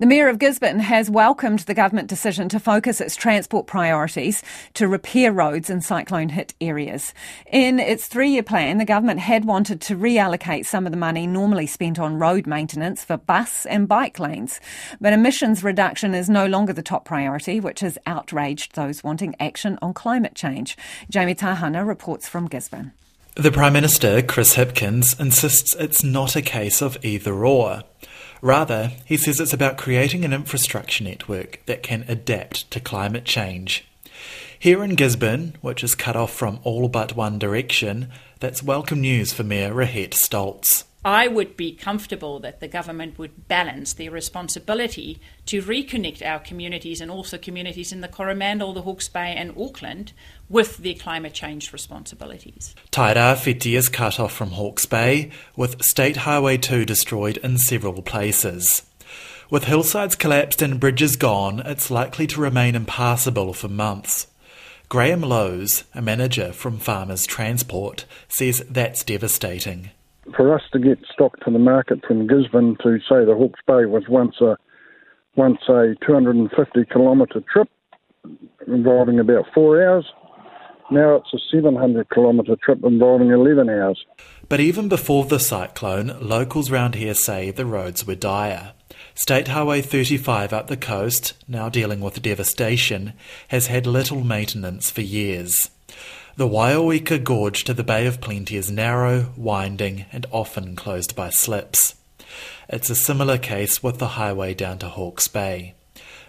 The Mayor of Gisborne has welcomed the government decision to focus its transport priorities to repair roads in cyclone hit areas. In its three year plan, the government had wanted to reallocate some of the money normally spent on road maintenance for bus and bike lanes. But emissions reduction is no longer the top priority, which has outraged those wanting action on climate change. Jamie Tahana reports from Gisborne. The Prime Minister, Chris Hipkins, insists it's not a case of either or. Rather, he says it's about creating an infrastructure network that can adapt to climate change. Here in Gisborne, which is cut off from all but one direction, that's welcome news for Mayor Rehette Stoltz. I would be comfortable that the government would balance their responsibility to reconnect our communities and also communities in the Coromandel, the Hawke's Bay, and Auckland with their climate change responsibilities. Tairāwhiti is cut off from Hawke's Bay, with State Highway 2 destroyed in several places. With hillsides collapsed and bridges gone, it's likely to remain impassable for months. Graham Lowes, a manager from Farmers Transport, says that's devastating for us to get stock to the market from Gisborne to say the Hawke's Bay was once a once a 250 kilometre trip involving about four hours. Now it's a 700 kilometre trip involving 11 hours. But even before the cyclone, locals round here say the roads were dire. State Highway 35 up the coast, now dealing with devastation, has had little maintenance for years. The Waioeka Gorge to the Bay of Plenty is narrow, winding, and often closed by slips. It's a similar case with the highway down to Hawke's Bay.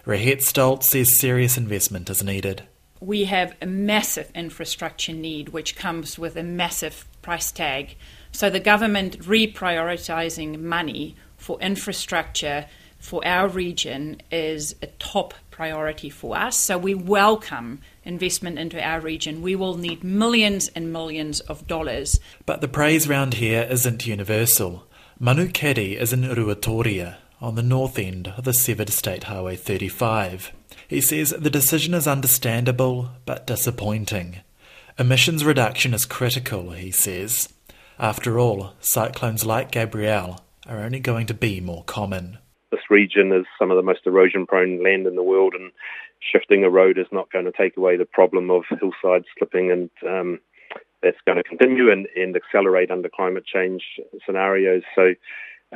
Rehette Stoltz says serious investment is needed. We have a massive infrastructure need, which comes with a massive price tag. So the government reprioritising money for infrastructure for our region is a top priority for us. So we welcome investment into our region. We will need millions and millions of dollars. But the praise round here isn't universal. Manu Caddie is in Ruatoria, on the north end of the severed State Highway 35. He says the decision is understandable but disappointing. Emissions reduction is critical, he says. After all, cyclones like Gabrielle are only going to be more common region is some of the most erosion prone land in the world, and shifting a road is not going to take away the problem of hillside slipping, and um, that's going to continue and, and accelerate under climate change scenarios. So.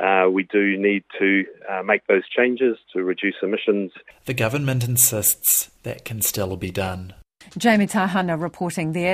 Uh, we do need to uh, make those changes to reduce emissions. The government insists that can still be done. Jamie Tahana reporting there.